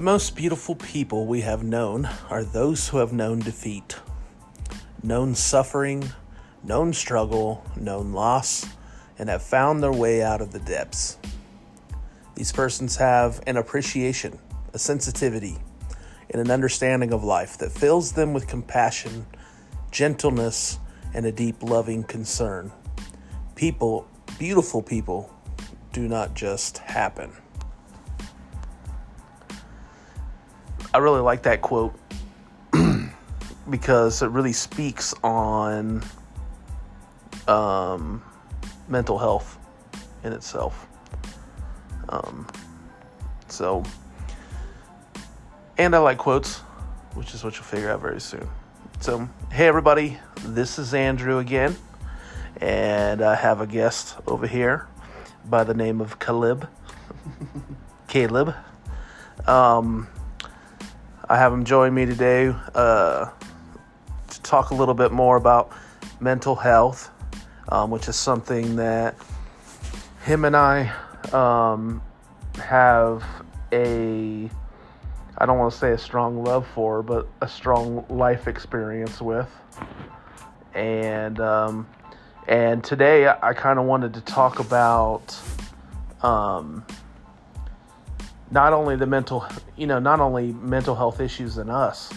The most beautiful people we have known are those who have known defeat, known suffering, known struggle, known loss, and have found their way out of the depths. These persons have an appreciation, a sensitivity, and an understanding of life that fills them with compassion, gentleness, and a deep loving concern. People, beautiful people, do not just happen. I really like that quote because it really speaks on um, mental health in itself. Um, so, and I like quotes, which is what you'll figure out very soon. So, hey everybody, this is Andrew again, and I have a guest over here by the name of Caleb. Caleb. Um, I have him join me today uh, to talk a little bit more about mental health, um, which is something that him and I um, have a, I don't want to say a strong love for, but a strong life experience with. And um, and today I, kind of wanted to talk about um, not only the mental, you know, not only mental health issues in us,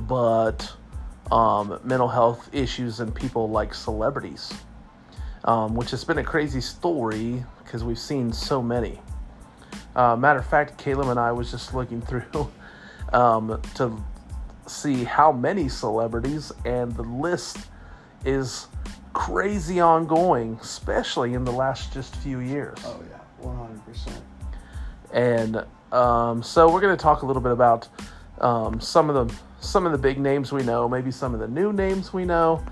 but um, mental health issues in people like celebrities, um, which has been a crazy story because we've seen so many. Uh, matter of fact, Caleb and I was just looking through um, to see how many celebrities, and the list is crazy ongoing, especially in the last just few years. Oh yeah, one hundred percent. And um, so we're going to talk a little bit about um, some of the some of the big names we know, maybe some of the new names we know,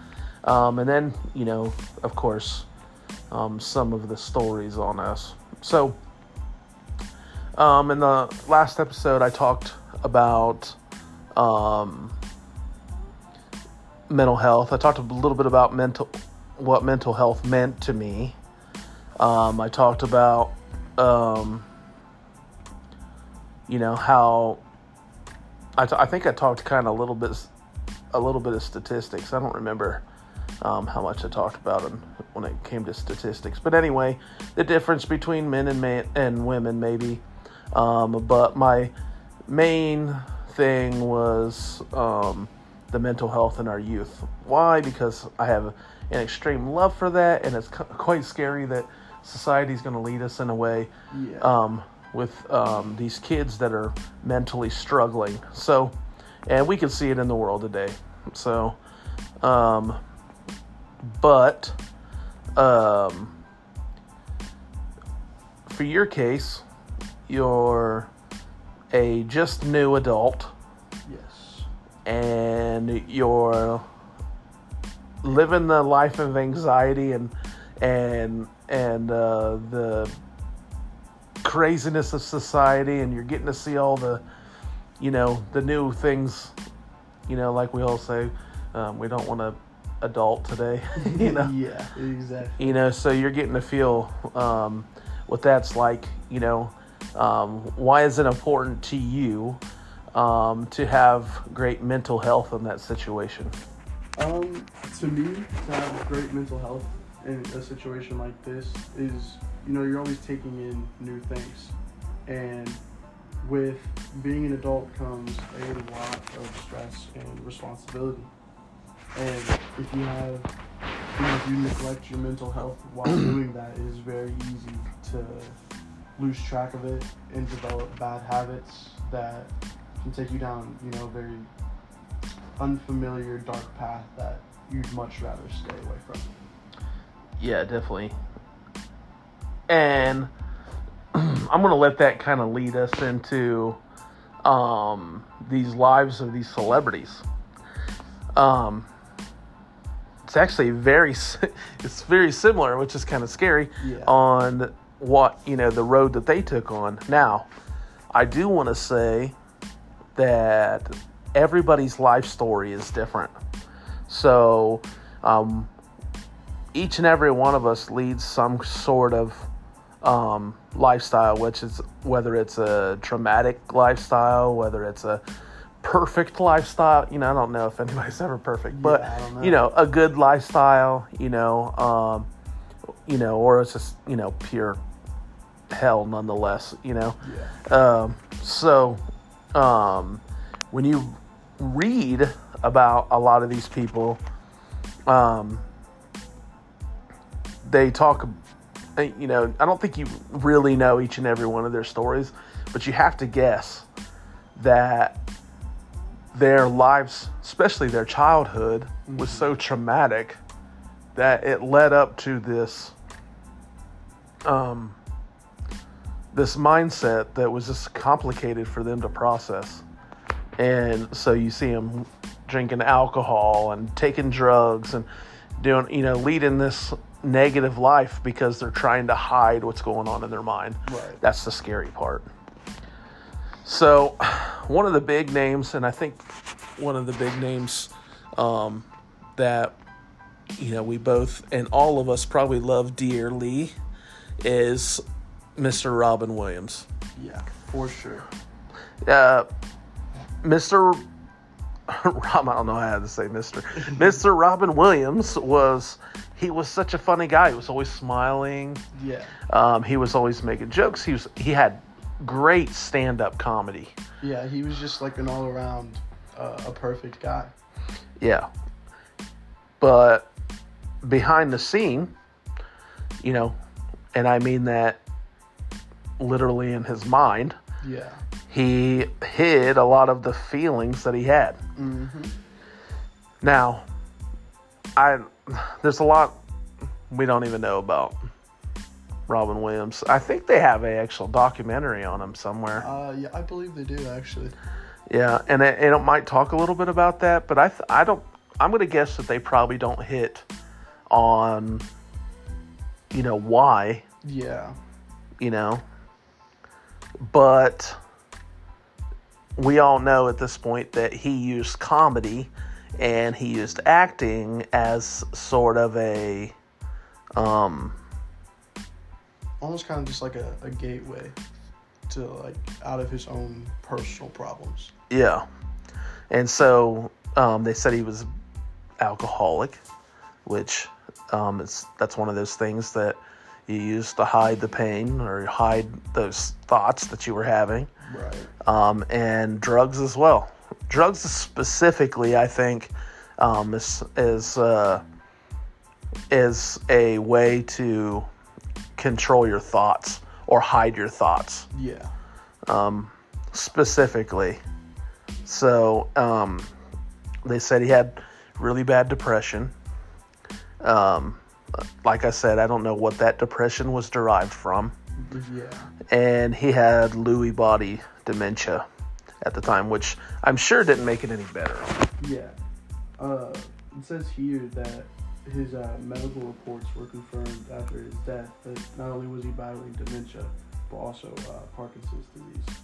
um, and then you know, of course, um, some of the stories on us. So, um, in the last episode, I talked about um, mental health. I talked a little bit about mental what mental health meant to me. I talked about you know how I, t- I think I talked kind of a little bit a little bit of statistics. I don't remember um, how much I talked about them when it came to statistics, but anyway, the difference between men and man and women maybe. Um, but my main thing was um, the mental health in our youth. Why? Because I have an extreme love for that, and it's quite scary that society is going to lead us in a way. Yeah. Um, with um, these kids that are mentally struggling. So, and we can see it in the world today. So, um, but um, for your case, you're a just new adult. Yes. And you're living the life of anxiety and and and uh, the craziness of society and you're getting to see all the you know the new things you know like we all say um, we don't want to adult today you know? Yeah exactly. You know so you're getting to feel um, what that's like you know? Um, why is it important to you um, to have great mental health in that situation? Um to me to have great mental health in a situation like this is you know, you're always taking in new things. And with being an adult comes a lot of stress and responsibility. And if you have, you know, if you neglect your mental health while doing that, it is very easy to lose track of it and develop bad habits that can take you down, you know, a very unfamiliar, dark path that you'd much rather stay away from. Yeah, definitely and I'm gonna let that kind of lead us into um, these lives of these celebrities. Um, it's actually very it's very similar, which is kind of scary Yeah. on what you know the road that they took on. Now, I do want to say that everybody's life story is different. So, um, each and every one of us leads some sort of um, lifestyle, which is whether it's a traumatic lifestyle, whether it's a perfect lifestyle. You know, I don't know if anybody's ever perfect, but don't know. you know, a good lifestyle. You know, um, you know, or it's just you know pure hell nonetheless. You know. Yeah. Um, so, um, when you read about a lot of these people, um, they talk, you know, I don't think you really know each and every one of their stories, but you have to guess that their lives, especially their childhood, was so traumatic that it led up to this um, this mindset that was just complicated for them to process. And so you see them drinking alcohol and taking drugs and doing, you know, leading this negative life because they're trying to hide what's going on in their mind. Right. That's the scary part. So, one of the big names, and I think one of the big names um, that you know we both and all of us probably love dearly is Mr. Robin Williams. Yeah, for sure. Uh, Mr. Rob, I don't know how to say Mr. Mr. Robin Williams was he was such a funny guy. He was always smiling. Yeah. Um, he was always making jokes. He was he had great stand up comedy. Yeah, he was just like an all around uh, a perfect guy. Yeah. But behind the scene, you know, and I mean that literally in his mind, Yeah. he hid a lot of the feelings that he had. Mm-hmm. Now, I there's a lot we don't even know about Robin Williams. I think they have a actual documentary on him somewhere. Uh, yeah, I believe they do actually. Yeah, and it, and it might talk a little bit about that, but I th- I don't. I'm gonna guess that they probably don't hit on, you know, why, Yeah. you know, but we all know at this point that he used comedy and he used acting as sort of a, um, Almost kind of just like a, a gateway to like out of his own personal problems. Yeah. And so um, they said he was alcoholic, which um, is that's one of those things that you use to hide the pain or hide those thoughts that you were having, Right. um, and drugs as well. Drugs specifically, I think, um, is is uh, is a way to control your thoughts or hide your thoughts Yeah. um, specifically. So um, they said he had really bad depression. Um, like I said, I don't know what that depression was derived from. Yeah. And he had Lewy body dementia at the time, which I'm sure didn't make it any better. Yeah. Uh, it says here that his uh, medical reports were confirmed after his death that not only was he battling dementia, but also uh, Parkinson's disease.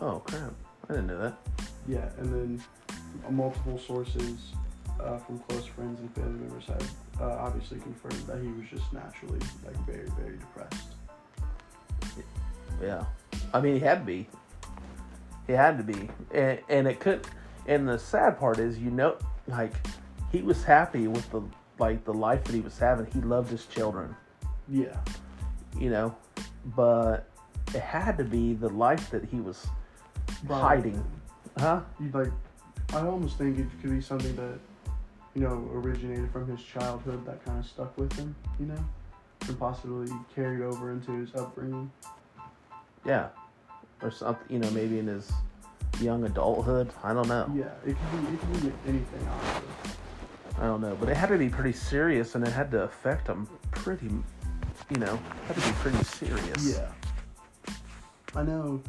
Oh crap! I didn't know that. Yeah, and then uh, multiple sources uh, from close friends and family members have uh, obviously confirmed that he was just naturally like very, very depressed. Yeah, I mean he had to be. He had to be, and, and it could. And the sad part is, you know, like he was happy with the like the life that he was having. He loved his children, Yeah. you know, but it had to be the life that he was hiding, huh? You like, I almost think it could be something that, you know, originated from his childhood that kind of stuck with him, you know, and possibly carried over into his upbringing. Yeah, or something, you know, maybe in his young adulthood. I don't know. Yeah, it could be, it could be anything, honestly. I don't know, but it had to be pretty serious, and it had to affect him pretty, you know, had to be pretty serious. Yeah. I know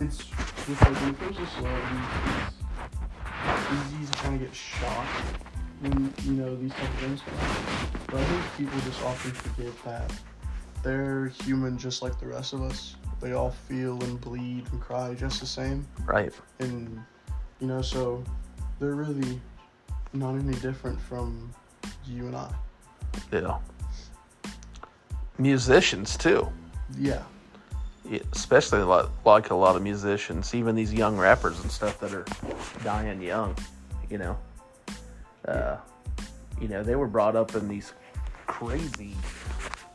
it's just like when it comes to celebrities, it's easy to kind of get shocked when you know these type of things out. But I think people just often forget that they're human just like the rest of us. They all feel and bleed and cry just the same, Right. and you know, so they're really not any different from you and I. Yeah. Musicians too. Yeah. Yeah, especially a lot, like a lot of musicians, even these young rappers and stuff that are dying young. You know, uh, you know they were brought up in these crazy,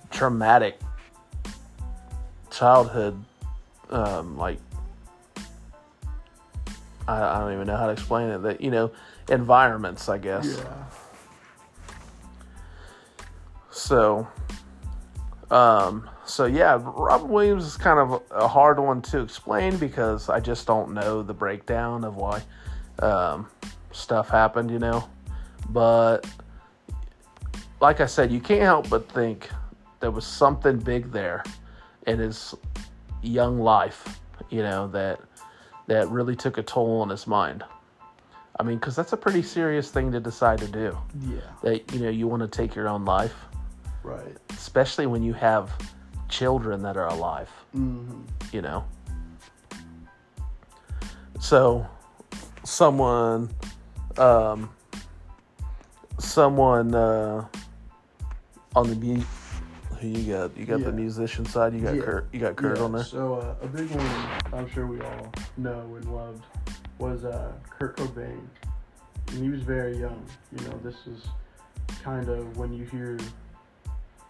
traumatic childhood, um, like I, I don't even know how to explain it. That you know, environments, I guess. Yeah. So, um, so yeah, Robin Williams is kind of a hard one to explain because I just don't know the breakdown of why um, stuff happened, you know. But like I said, you can't help but think there was something big there in his young life, you know, that that really took a toll on his mind. I mean, because that's a pretty serious thing to decide to do. Yeah. That you know you want to take your own life Right. especially when you have children that are alive, Mm-hmm. you know. So, someone, um, someone uh, on the mu- who you got? You got the musician side. You got Yeah. Kurt. You got Kurt Yeah, on there. So uh, a big one I'm sure we all know and loved was uh, Kurt Cobain. And he was very young. You know, this is kind of when you hear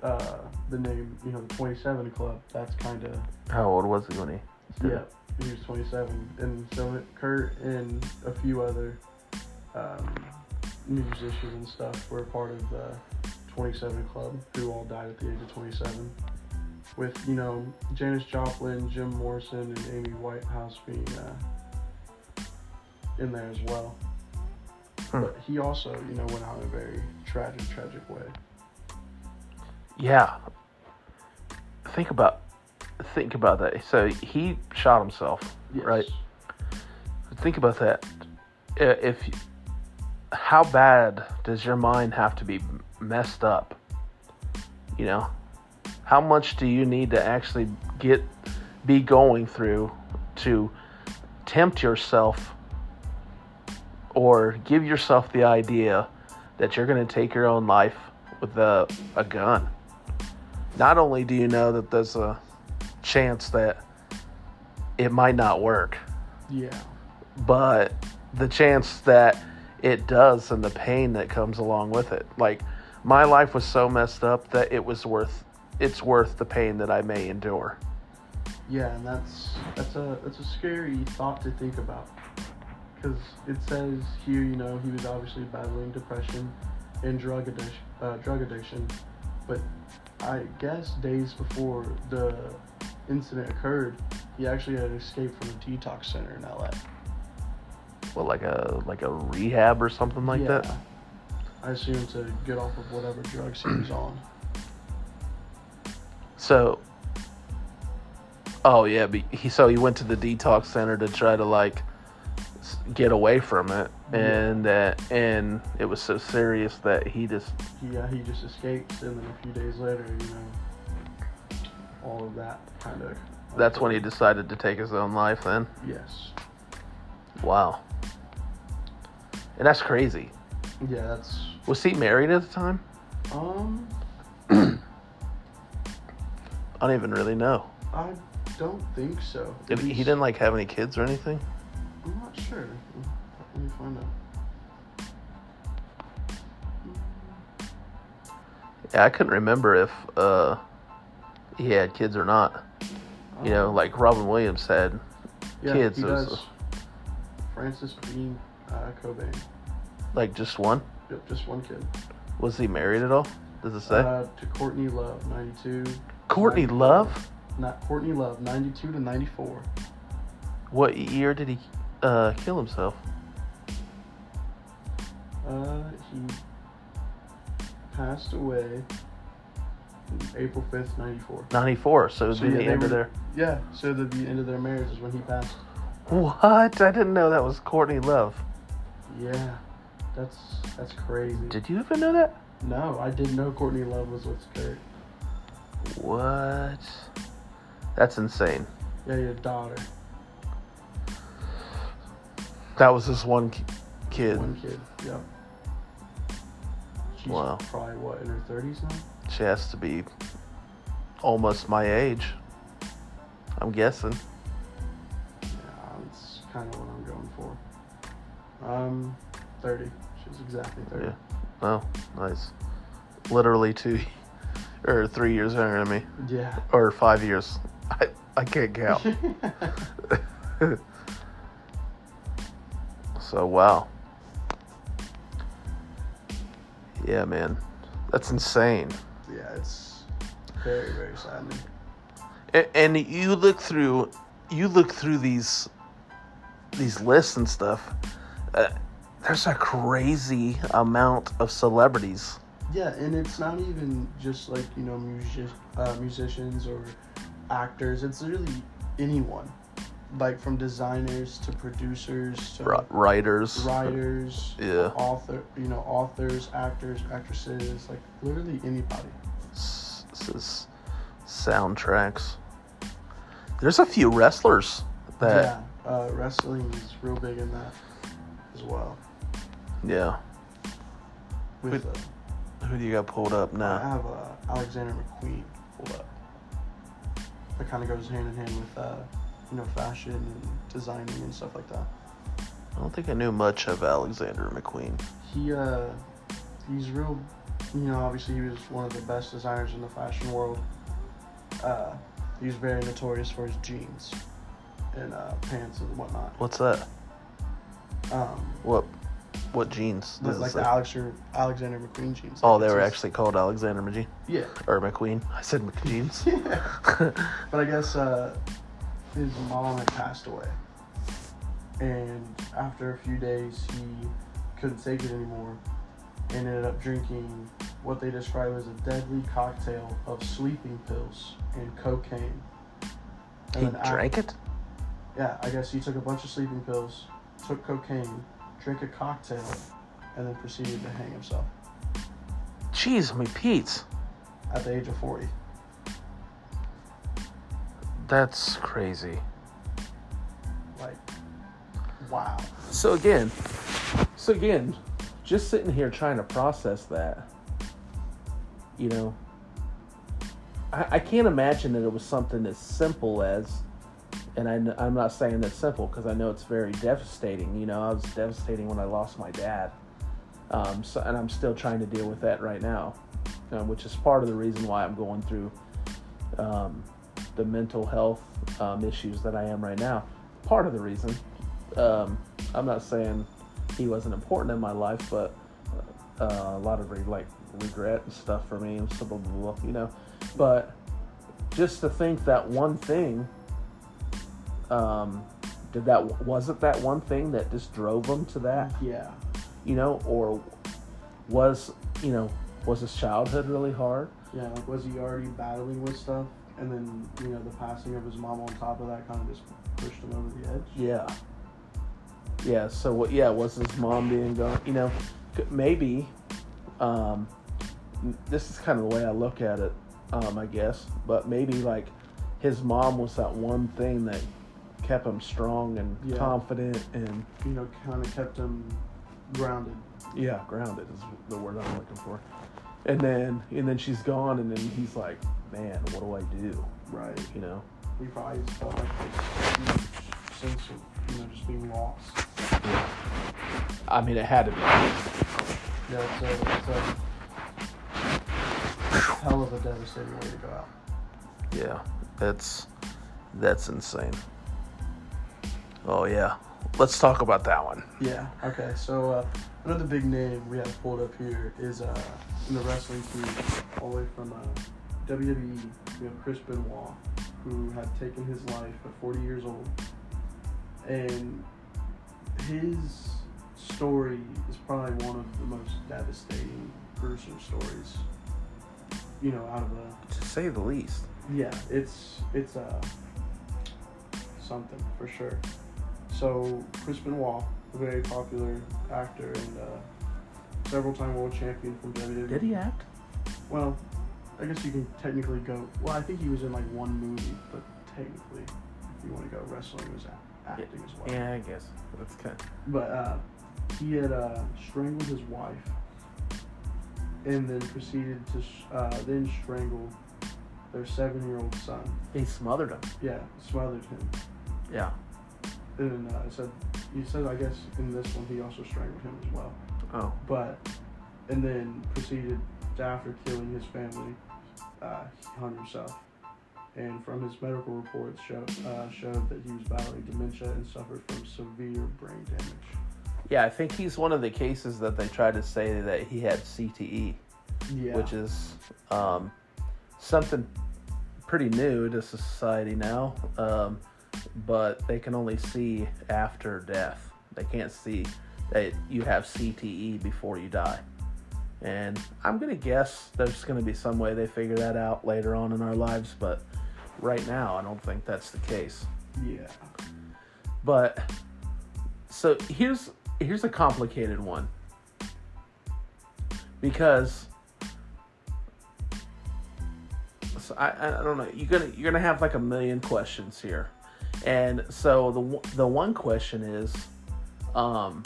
uh, the name, you know, the 27 Club. That's kind of How old was he when he? yeah. it? He was 27, and so Kurt and a few other um, musicians and stuff were part of the 27 Club, who all died at the age of 27. With you know Janis Joplin, Jim Morrison, and Amy Winehouse being uh, in there as well. Hmm. But he also, you know, went out in a very tragic, tragic way. Yeah. Think about, think about that. So he shot himself, Yes. right? think about that. If how bad does your mind have to be messed up? You know, how much do you need to actually get be going through to tempt yourself or give yourself the idea that you're going to take your own life with a, a gun? Not only do you know that there's a chance that it might not work, Yeah. but the chance that it does and the pain that comes along with it. Like my life was so messed up that it was worth it's worth the pain that I may endure. Yeah, and that's that's a that's a scary thought to think about, because it says here, you know, he was obviously battling depression and drug addiction, uh, drug addiction, but I guess days before the incident occurred, he actually had escaped from a detox center in LA. Well, like a like a rehab or something like that. Yeah. I assume to get off of whatever drugs he was on. So Oh yeah, he so he went to the detox center to try to like get away from it and that and it was so serious that he just He uh, he just escaped, and then a few days later, you know, all of that kind of. that's when he decided to take his own life then. Yes. Wow. And that's crazy. Yeah, that's Was he married at the time? um. I don't even really know. I don't think so. If he didn't like have any kids or anything. I'm not sure. Let me find out. Yeah, I couldn't remember if uh, he had kids or not. You know, Um, like Robin Williams said, yeah, kids He does. Frances Bean uh, Cobain. like just one. Yep, just one kid. Was he married at all? Does it say? Uh, to Courtney Love, 92. Courtney 94. Love? Not Courtney Love, 92 to 94. What year did he uh, kill himself? Uh, he passed away April 5th, 94. 94, so it would So, be yeah, the they end of were- their. Yeah, so the, the end of their marriage is when he passed. What? I didn't know that was Courtney Love. Yeah, that's that's crazy. Did you even know that? no, I didn't know Courtney Love was with Kurt. What? That's insane. Yeah, your daughter, That was this one ki- kid. one kid. Yep. She's Wow. probably what in her thirties now. She has to be almost my age. I'm guessing. Yeah, that's kind of what I'm going for. Um, 30. Exactly 30. Yeah. Oh, nice. Literally two or three years younger than me, Yeah. or five years. I I can't count. so wow. Yeah, man, that's insane. yeah, it's very, very saddening. A- And you look through, you look through these, these lists and stuff. Uh, there's a crazy amount of celebrities. Yeah, and it's not even just like, you know, music, uh, musicians or actors. It's really anyone. Like from designers to producers to ri- Writers. writers, Yeah. author, you know, authors, actors, actresses, like literally anybody. S- s- soundtracks. There's a few wrestlers that yeah, uh, wrestling is real big in that as well. Yeah. With Who- uh, Who do you got pulled up now? I have uh, Alexander McQueen pulled up. That kind of goes hand in hand with uh, you know fashion and designing and stuff like that. I don't think I knew much of Alexander McQueen. He uh, he's real. You know, obviously he was one of the best designers in the fashion world. Uh, he was very notorious for his jeans and uh, pants and whatnot. What's that? Um, What what jeans? like the Alexander Alexander McQueen jeans. oh, they were actually called Alexander McGee yeah. or McQueen. I said McJeans. But I guess uh, his mom had passed away. And after a few days, he couldn't take it anymore and ended up drinking what they describe as a deadly cocktail of sleeping pills and cocaine. he then af- drank it. Yeah, I guess he took a bunch of sleeping pills, took cocaine, drank a cocktail, and then proceeded to hang himself Jeez, I mean, Pete, at the age of 40. that's crazy. Like, wow. So again, so again, just sitting here trying to process that, you know, I, I can't imagine that it was something as simple as, and I, I'm not saying that's simple because I know it's very devastating. You know, I was devastating when I lost my dad, um, so, and I'm still trying to deal with that right now, uh, which is part of the reason why I'm going through um, the mental health um, issues that I am right now. Part of the reason. Um, I'm not saying he wasn't important in my life, but uh, a lot of re- like regret and stuff for me, and blah, blah, blah, you know. But just to think that one thing, um, did that was it that one thing that just drove him to that, Yeah. you know, or was you know was his childhood really hard? Yeah, like was he already battling with stuff, and then you know the passing of his mom on top of that kind of just pushed him over the edge. Yeah. Yeah. So what? Yeah, was his mom being gone? You know, maybe. Um, this is kind of the way I look at it. Um, I guess, but maybe like his mom was that one thing that kept him strong and Yeah. confident and You know, kind of kept him grounded. yeah, grounded is the word I'm looking for. And then and then she's gone, and then he's like, man, what do I do? Right. You know? He probably just felt like this huge sense of you know just being lost. Yeah. I mean, it had to be. Yeah, it's a, it's a hell of a devastating way to go out. Yeah, that's that's insane. Oh yeah, let's talk about that one. Yeah. Okay. So uh, another big name we have pulled up here is uh, in the wrestling team, all the way from uh, WWE. We have Chris Benoit, who had taken his life at 40 years old, and his story is probably one of the most devastating, gruesome stories. You know, out of the To say the least. yeah, it's it's uh something for sure. So Chris Benoit, a very popular actor and uh, several-time world champion from WWE. Did he act? Well, I guess you can technically go. Well, I think he was in like one movie, but technically, if you want to go, wrestling was acting as well. Yeah, I guess that's kind. But uh, he had uh, strangled his wife, and then proceeded to uh, then strangle their seven-year-old son. He smothered him. Yeah, smothered him. Yeah. And uh, it said he said I guess in this one he also strangled him as well. Oh. But and then proceeded to, after killing his family, uh, he hung himself. And from his medical reports show, uh, showed that he was battling dementia and suffered from severe brain damage. Yeah, I think he's one of the cases that they tried to say that he had CTE, Yeah. which is um, something pretty new to society now. Um, but they can only see after death. They can't see that you have CTE before you die. And I'm going to guess there's going to be some way they figure that out later on in our lives, but right now I don't think that's the case. yeah. But so here's here's a complicated one. Because so I, I don't know, you're gonna you're gonna have like a million questions here. And so the one- the one question is um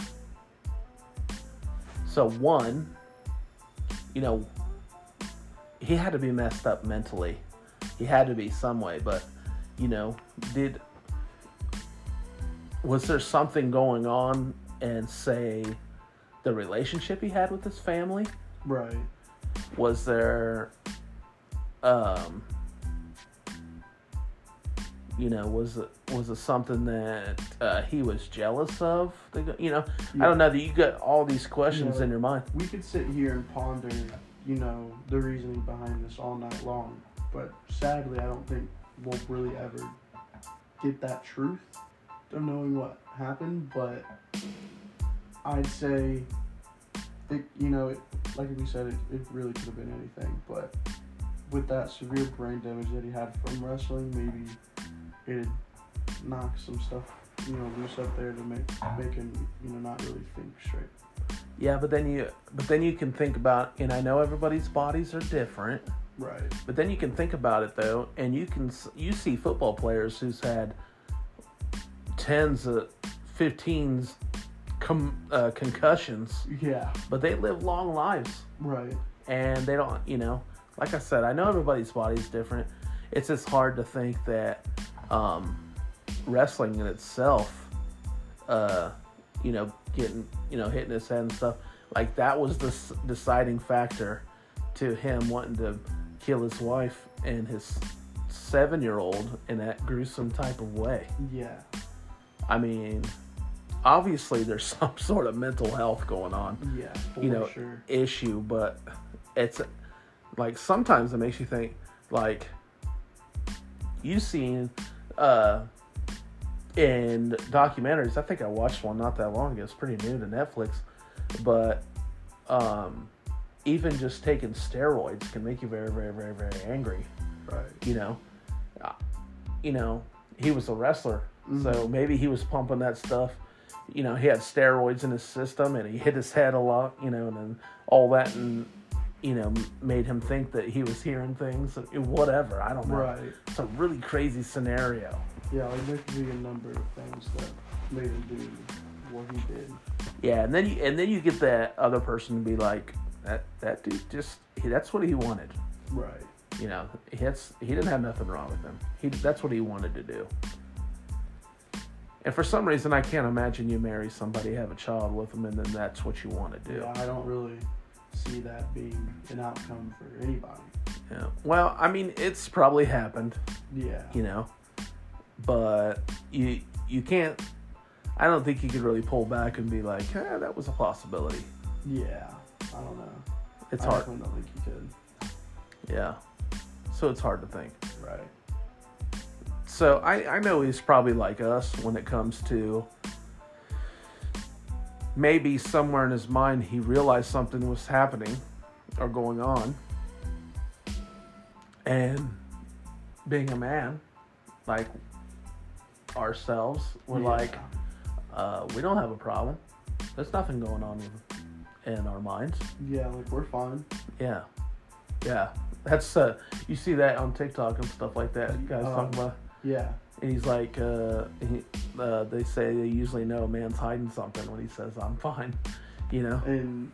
so one you know he had to be messed up mentally. He had to be some way, but you know, did was there something going on and say the relationship he had with his family Right. was there um you know was it was it something that uh, he was jealous of you know i don't know that you got all these questions Yeah. in your mind We could sit here and ponder, you know, the reasoning behind this all night long, but sadly, I don't think we'll really ever get that truth of knowing what happened. But I'd say, it, you know, it, like we said, it, it really could have been anything. But with that severe brain damage that he had from wrestling, maybe it knocked some stuff, you know, loose up there to make make him, you know, not really think straight. yeah but then you but then you can think about and i know everybody's bodies are different Right. But then you can think about it though, and you can you see football players who's had tens of fifteens com, uh, concussions, Yeah. but they live long lives, Right. and they don't. You know, like I said, I know everybody's body's different. It's just hard to think that um, wrestling in itself, uh, you know, getting you know hitting his head and stuff like that was the s- deciding factor to him wanting to kill his wife and his seven year old in that gruesome type of way. Yeah. I mean, obviously there's some sort of mental health going on Yeah. For You know, sure. issue, but it's like sometimes it makes you think like you've seen uh in documentaries. I think I watched one not that long ago. It's pretty new to Netflix, but um even just taking steroids can make you very, very, very, very angry. Right. You know, Uh, you know, he was a wrestler, so Mhm. maybe he was pumping that stuff. You know, he had steroids in his system, and he hit his head a lot. You know, and then all that, and you know, made him think that he was hearing things. Uh, whatever, I don't know. Right. It's a really crazy scenario. Yeah. Like there could be a number of things that made him do what he did. Yeah, and then you and then you get that other person to be like, that that dude just he, that's what he wanted. Right. You know, he he didn't have nothing wrong with him. He that's what he wanted to do. And for some reason, I can't imagine you marry somebody, have a child with them, and then that's what you want to do. Yeah. I don't really see that being an outcome for anybody. Yeah. Well, I mean, it's probably happened, Yeah. you know, but you you can't. I don't think you could really pull back and be like, eh, that was a possibility. Yeah. I don't know. It's I hard. definitely don't think you could. Yeah. So it's hard to think. Right. So I, I know he's probably like us when it comes to maybe somewhere in his mind he realized something was happening or going on. And being a man, like ourselves, we're Yeah. like, uh, we don't have a problem. There's nothing going on in, in our minds. Yeah. Like we're fine. Yeah. Yeah. That's uh you see that on TikTok and stuff like that. Guys Uh, talking about Yeah. And he's like, uh, he, uh, they say they usually know a man's hiding something when he says, I'm fine. You know? And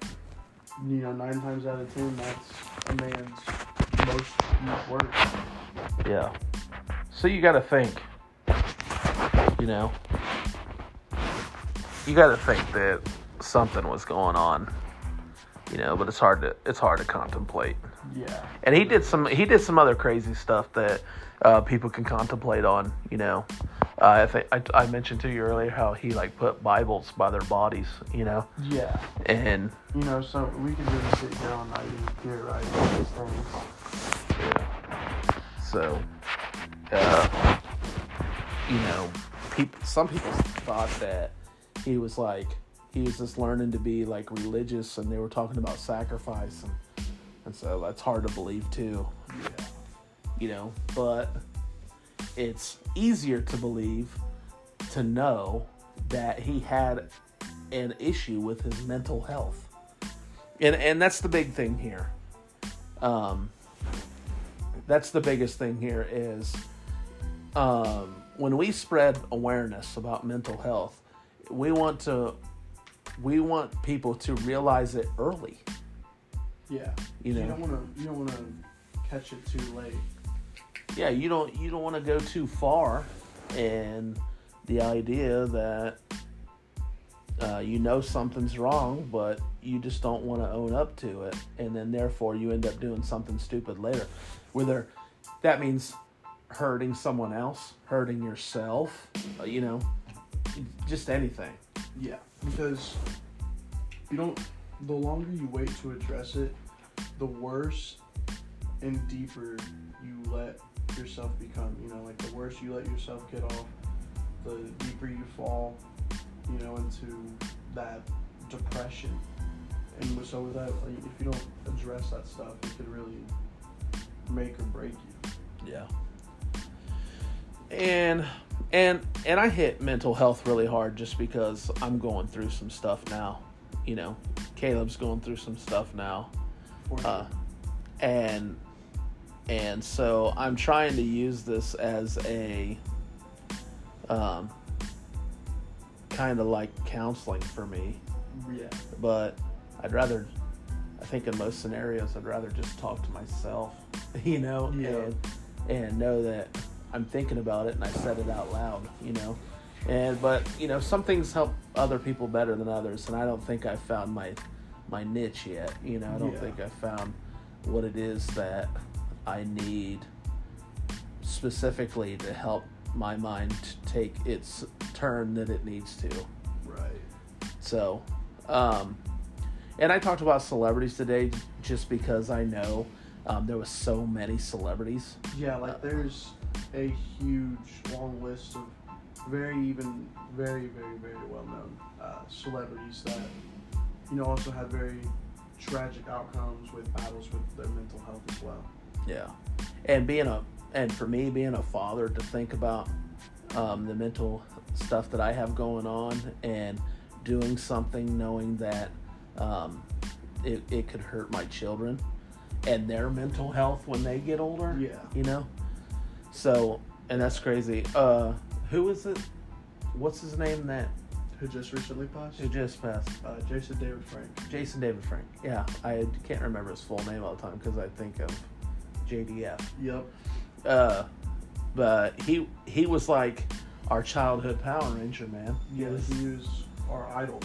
you know, nine times out of ten, that's a man's most used word. Yeah. So you got to think, you know, you got to think that something was going on, you know, but it's hard to it's hard to contemplate. Yeah. And he did some he did some other crazy stuff that uh, people can contemplate on, you know. Uh, I think I, I mentioned to you earlier how he like put Bibles by their bodies, you know, Yeah. and You know, so we can really sit here all night and theorize on these things. Yeah. So, uh, you know, people. Some people thought that he was like he was just learning to be like religious, and they were talking about sacrifice, and and so that's hard to believe too. Yeah. You know, but it's easier to believe to know that he had an issue with his mental health, and and that's the big thing here. Um, that's the biggest thing here is um, when we spread awareness about mental health, we want to we want people to realize it early. Yeah. You know. you don't want to you don't want to catch it too late. Yeah, you don't you don't want to go too far, and the idea that uh, you know something's wrong, but you just don't want to own up to it, and then therefore you end up doing something stupid later. Whether that means hurting someone else, hurting yourself, uh, you know, just anything. Yeah. Because you don't. The longer you wait to address it, the worse and deeper you let yourself become. You know, like the worse you let yourself get off, the deeper you fall. You know, into that depression. And so with that, like, if you don't address that stuff, it could really make or break you. Yeah. And and and I hit mental health really hard just because I'm going through some stuff now. You know, Caleb's going through some stuff now. Uh, and and so I'm trying to use this as a um kind of like counseling for me, yeah. but I'd rather I think in most scenarios I'd rather just talk to myself, you know, Yeah. and and know that I'm thinking about it and I said it out loud, you know. And but, you know, some things help other people better than others and I don't think I found my my niche yet, you know. I don't Yeah. think I found what it is that I need specifically to help my mind to take its turn that it needs to. Right. So, um, and I talked about celebrities today just because I know um, there was so many celebrities. Yeah, like there's a huge long list of very even very very very well known uh, celebrities that you know also had very tragic outcomes with battles with their mental health as well. Yeah, and being a and for me being a father to think about um, the mental stuff that I have going on and doing something knowing that um, it, it could hurt my children and their mental health when they get older. Yeah. you know. So and that's crazy. Uh, who is it? What's his name? That Who just recently passed? who just passed? Uh, Jason David Frank. Jason David Frank. Yeah, I can't remember his full name all the time because I think of JDF. Yep. Uh, but he he was like our childhood Power Ranger man. Yeah, he was our idol.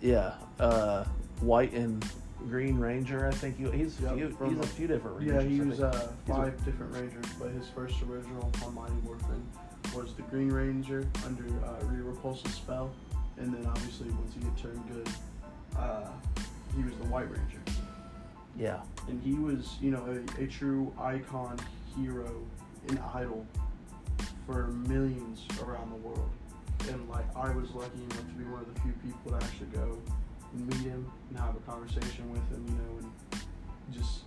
yeah. Uh, white and Green Ranger. I think he, he's Yep, few, he's a few different Yeah, he was uh, He's a- five different Rangers, but his first original on Mighty Morphin was the Green Ranger under uh, Rita Repulsa's spell, and then obviously once he had turned good, uh, he was the White Ranger, yeah. and he was you know a, a true icon, hero, and idol for millions around the world. And like I was lucky enough to be one of the few people to actually go meet him and have a conversation with him, you know, and just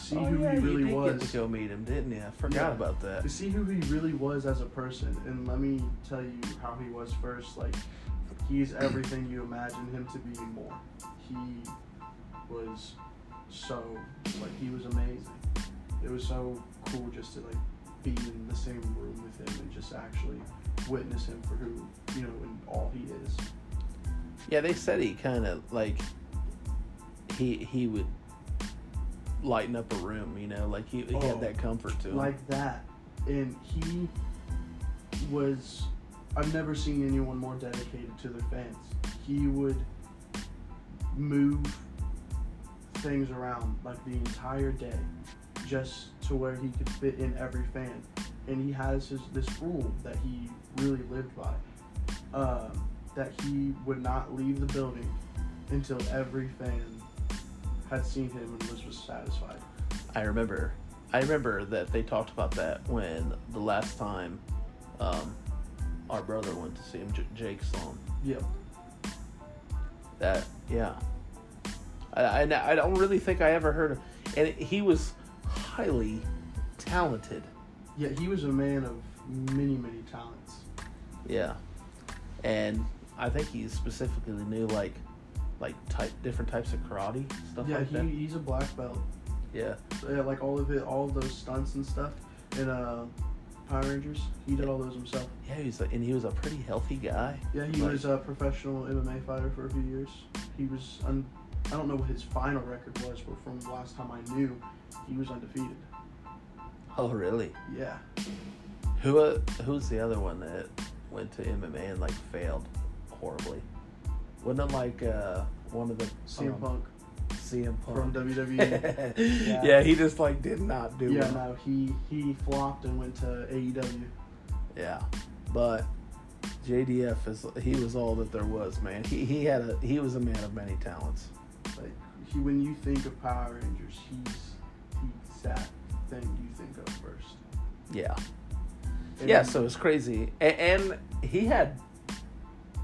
see oh, who yeah, he really you did was Get to go meet him, didn't you? I forgot Yeah. about that. to see who he really was as a person and let me tell you how he was first like he's everything you imagine him to be more he was so like he was amazing it was so cool just to like be in the same room with him and just actually witness him for who you know and all he is Yeah, they said he kind of like he he would lighten up a room, you know, like he, he Oh, had that comfort to him. like that and he was. I've never seen anyone more dedicated to their fans. He would move things around like the entire day, just to where he could fit in every fan. And he has his this rule that he really lived by, um, that he would not leave the building until every fan had seen him and was, was satisfied. I remember, I remember that they talked about that when the last time, um, our brother went to see him, J- Jake saw him. Yep. That yeah, I, I I don't really think I ever heard of, and he was highly talented. Yeah, he was a man of many, many talents. Yeah, and I think he specifically knew like like type different types of karate stuff yeah, like he, that. he's a black belt. Yeah, Yeah, like all of it, all of those stunts and stuff in uh, Power Rangers. He did all those himself. yeah, he's like, and he was a pretty healthy guy. Yeah, he Like- was a professional MMA fighter for a few years. He was, un- I don't know what his final record was, but from the last time I knew, he was undefeated. Oh really? Yeah. Who uh, who's the other one that went to MMA and like failed horribly? Wasn't it like uh, one of the CM um, Punk CM Punk from WWE. yeah. Yeah. he just like did not do yeah, well. no, he he flopped and went to AEW. Yeah, but JDF is he was all that there was, man. He he had a he was a man of many talents. Like he, when you think of Power Rangers, he's he's that thing you think of first. Yeah, And yeah. So it's crazy, and, and he had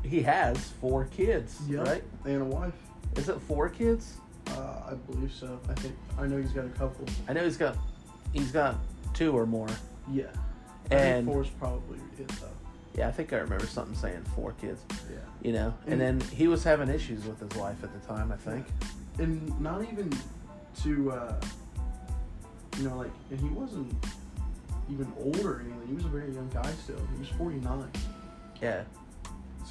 he has four kids, Yep. right? and a wife. Is it four kids? Uh, I believe so. I think I know he's got a couple. I know he's got he's got two or more. Yeah, I And- think four's probably it though. Yeah, I think I remember something saying four kids. Yeah, You know, and then he was having issues with his wife at the time. I think. and not even to uh, you know like, and he wasn't even older or anything. He was a very young guy still. He was forty nine. Yeah,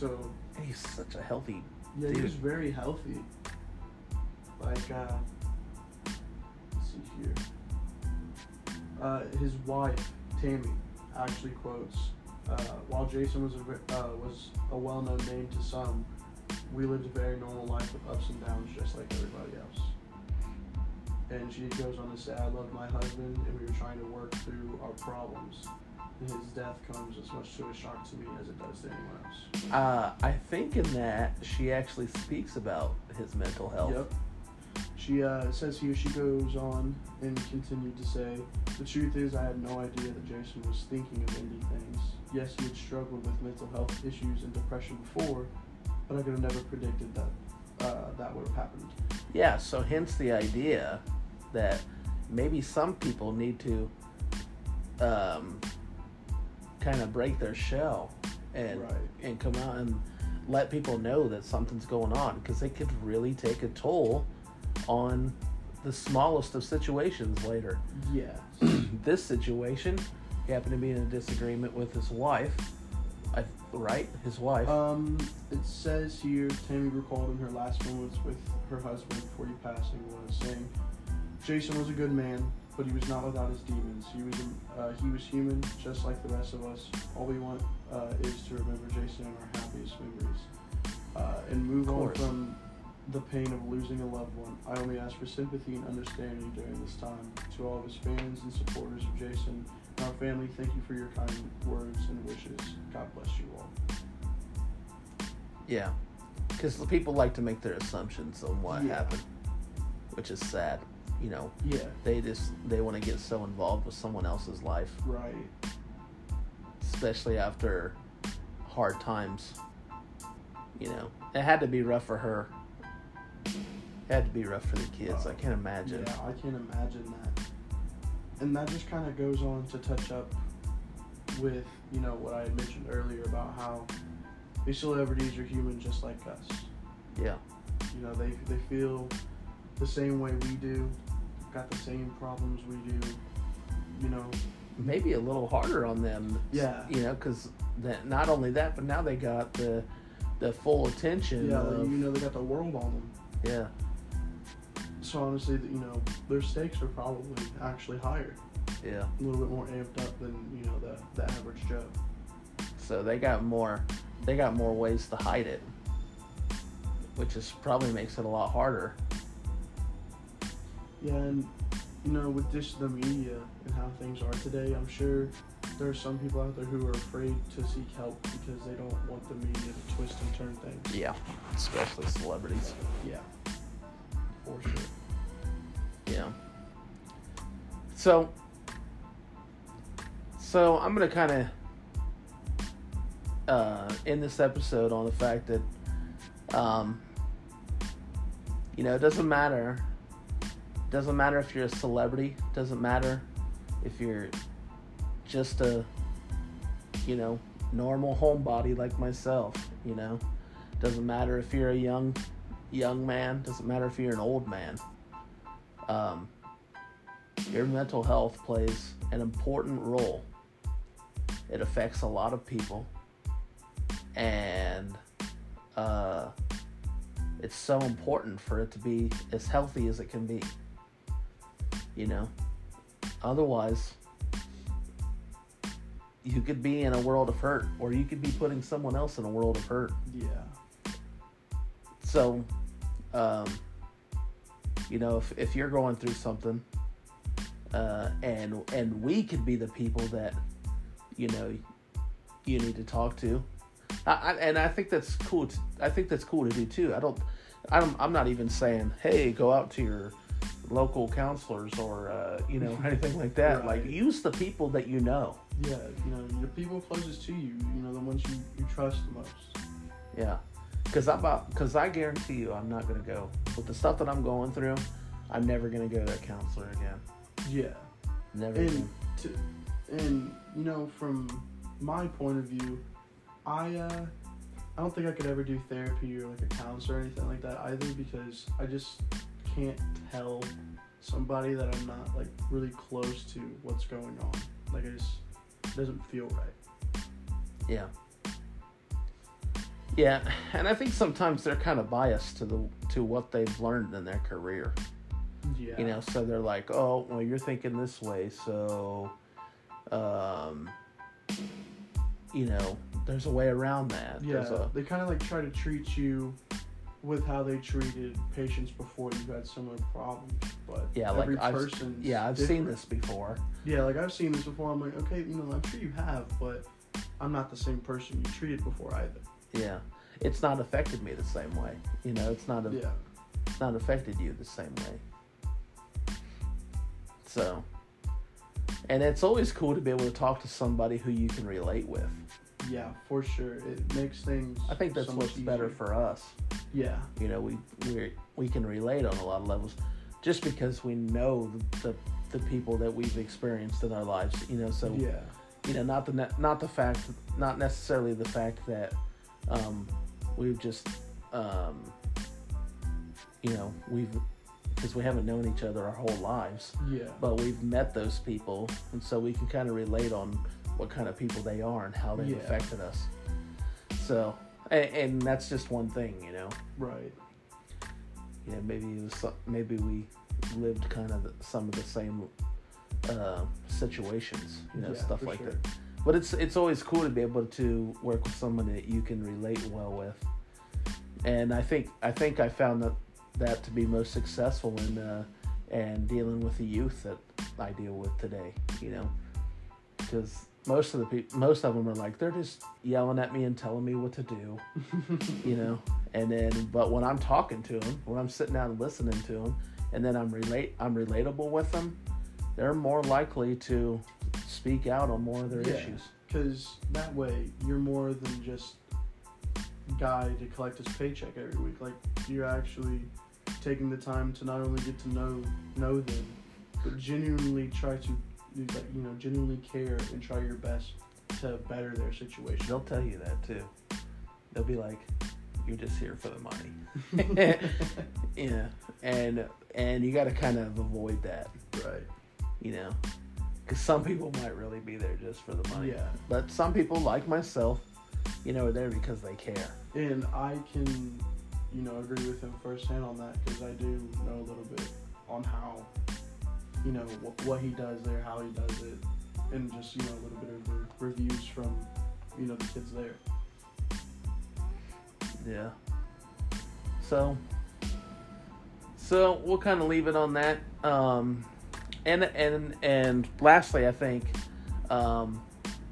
So he's such a healthy. yeah, he Dude. was very healthy. Like uh, let's see here. Uh, his wife Tammy actually quotes, uh, "While Jason was a uh, was a well known name to some, we lived a very normal life with ups and downs, just like everybody else." And she goes on to say, "I loved my husband, and we were trying to work through our problems. His death comes as much to a shock to me as it does to anyone else." Uh, I think in that she actually speaks about his mental health. Yep. She uh, says here she goes on and continued to say, The truth is, I had no idea that Jason was thinking of ending things. Yes, he had struggled with mental health issues and depression before, but I could have never predicted that uh, that would have happened. Yeah, so hence the idea that maybe some people need to um, kind of break their shell and Right. and come out and let people know that something's going on because they could really take a toll on the smallest of situations later. Yeah. this situation, he happened to be in a disagreement with his wife, I, right? His wife. Um, it says here Tammy recalled in her last moments with her husband before he passing was saying, Jason was a good man, but he was not without his demons. He was uh, he was human, just like the rest of us. All we want uh, is to remember Jason in our happiest memories, uh, and move on from the pain of losing a loved one. I only ask for sympathy and understanding during this time. To all of his fans and supporters of Jason and our family, thank you for your kind words and wishes. God bless you all. Yeah, because people like to make their assumptions on what Yeah. happened, which is sad. You know, Yeah. they just they want to get so involved with someone else's life, Right. especially after hard times. You know, it had to be rough for her. It had to be rough for the kids. I can't imagine. Yeah, I can't imagine that. And that just kind of goes on to touch up with, you know, what I had mentioned earlier about how these celebrities are human just like us. Yeah, You know, they, they feel the same way we do, got the same problems we do, you know. maybe a little harder on them. Yeah. you know, because that not only that, but now they got the the full attention. Yeah, of, you know, they got the world on them. yeah. So honestly, you know, their stakes are probably actually higher. Yeah. a little bit more amped up than you know the the average Joe. So they got more they got more ways to hide it. Which is probably makes it a lot harder. Yeah, and you know, with just the media and how things are today, I'm sure there are some people out there who are afraid to seek help because they don't want the media to twist and turn things. Yeah. Especially celebrities. Yeah, for sure. Yeah. So so I'm gonna kinda uh end this episode on the fact that um you know, it doesn't matter doesn't matter if you're a celebrity, doesn't matter if you're just a you know, normal homebody like myself, you know. Doesn't matter if you're a young young man, doesn't matter if you're an old man. Um, your mental health plays an important role. It affects a lot of people, and uh, it's so important for it to be as healthy as it can be. You know, otherwise, you could be in a world of hurt, or you could be putting someone else in a world of hurt. Yeah, So, um, you know, if, if you're going through something, uh, and and we could be the people that, you know, you need to talk to, I, I, and I think that's cool. To, I think that's cool to do too. I don't, I don't, I'm not even saying, hey, go out to your local counselors or uh, you know anything like that. Right. Like use the people that you know. yeah. You know, the people closest to you, you know, the ones you, you trust the most. Yeah, because I'm about because I guarantee you I'm not gonna go with the stuff that I'm going through. I'm never gonna go to a counselor again. Yeah. Never. and to, and you know from my point of view i uh i don't think i could ever do therapy or like a counselor or anything like that either because i just can't tell somebody that i'm not like really close to what's going on like it just it doesn't feel right Yeah. Yeah, and I think sometimes they're kind of biased to the to what they've learned in their career. yeah You know, so they're like, "Oh, well, you're thinking this way, so, um, you know, there's a way around that." yeah a, they kind of like try to treat you with how they treated patients before you had similar problems but yeah, every like I've, yeah, I've seen this before. Yeah, like I've seen this before. I'm like, okay, you know, I'm sure you have, but I'm not the same person you treated before either. Yeah, it's not affected me the same way. You know, it's not a, Yeah, it's not affected you the same way. So, and it's always cool to be able to talk to somebody who you can relate with. yeah, for sure. It makes things. I think that's so what's much better for us. Yeah, You know, we we we can relate on a lot of levels, just because we know the, the the people that we've experienced in our lives. You know, so yeah, you know, not the ne- not the fact, not necessarily the fact that um, we've just um, you know we've because we haven't known each other our whole lives, yeah, but we've met those people, and so we can kind of relate on what kind of people they are and how they've Yeah. affected us. So, and, and that's just one thing, you know. right. Know, maybe it was maybe we lived kind of the, some of the same uh, situations, you know, Yeah, stuff like sure. that. But it's it's always cool to be able to work with someone that you can relate well with, and I think I think I found that that to be most successful in uh, and dealing with the youth that I deal with today. You know, because most of the people, most of them are like they're just yelling at me and telling me what to do you know and then but when i'm talking to them when i'm sitting down and listening to them and then i'm relate i'm relatable with them they're more likely to speak out on more of their Yeah. issues Because that way, you're more than just guy to collect his paycheck every week. Like you're actually taking the time to not only get to know know them, but genuinely try to, like, you know, genuinely care and try your best to better their situation. they'll tell you that too. They'll be like you're just here for the money. Yeah. And and you got to kind of avoid that. Right. you know? Because some people might really be there just for the money. Yeah. but some people like myself you know are there because they care. And I can, you know, agree with him firsthand on that because I do know a little bit on how you know wh- what he does there, how he does it, and just you know a little bit of the reviews from you know the kids there. Yeah. So, so we'll kind of leave it on that. Um, and and and lastly, I think um,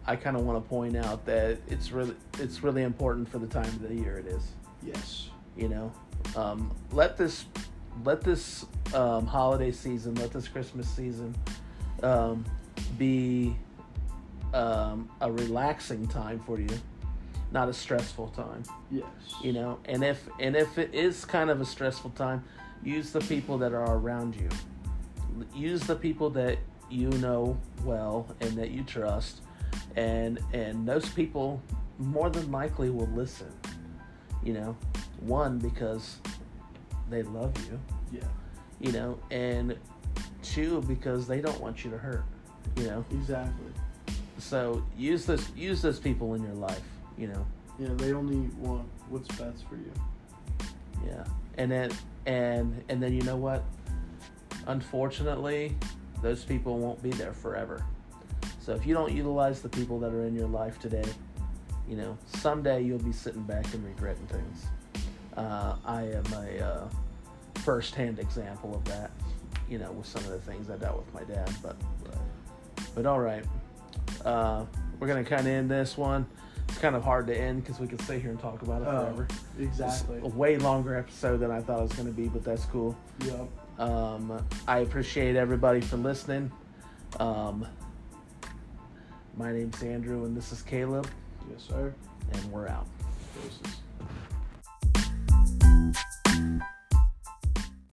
I kind of want to point out that it's really it's really important for the time of the year it is. Yes. You know, um, let this let this um, holiday season, let this Christmas season um, be um, a relaxing time for you, not a stressful time. Yes. you know and if and if it is kind of a stressful time use the people that are around you. Use the people that you know well and that you trust and and those people more than likely will listen you know. One because they love you Yeah. you know and two because they don't want you to hurt you know Exactly. so use this use those people in your life you know Yeah, they only want what's best for you. Yeah, and then and and then you know what? Unfortunately, those people won't be there forever. So if you don't utilize the people that are in your life today, you know someday you'll be sitting back and regretting things. Uh, I am a uh, first-hand example of that. You know, with some of the things I dealt with my dad, but but all right. Uh, we're gonna kind of end this one. It's kind of hard to end because we could stay here and talk about it Oh, forever. Exactly. It's a way longer episode than I thought it was going to be, but that's cool. Yep. Um, I appreciate everybody for listening. Um, my name's Andrew, and this is Caleb, Yes, sir. and we're out. Doses.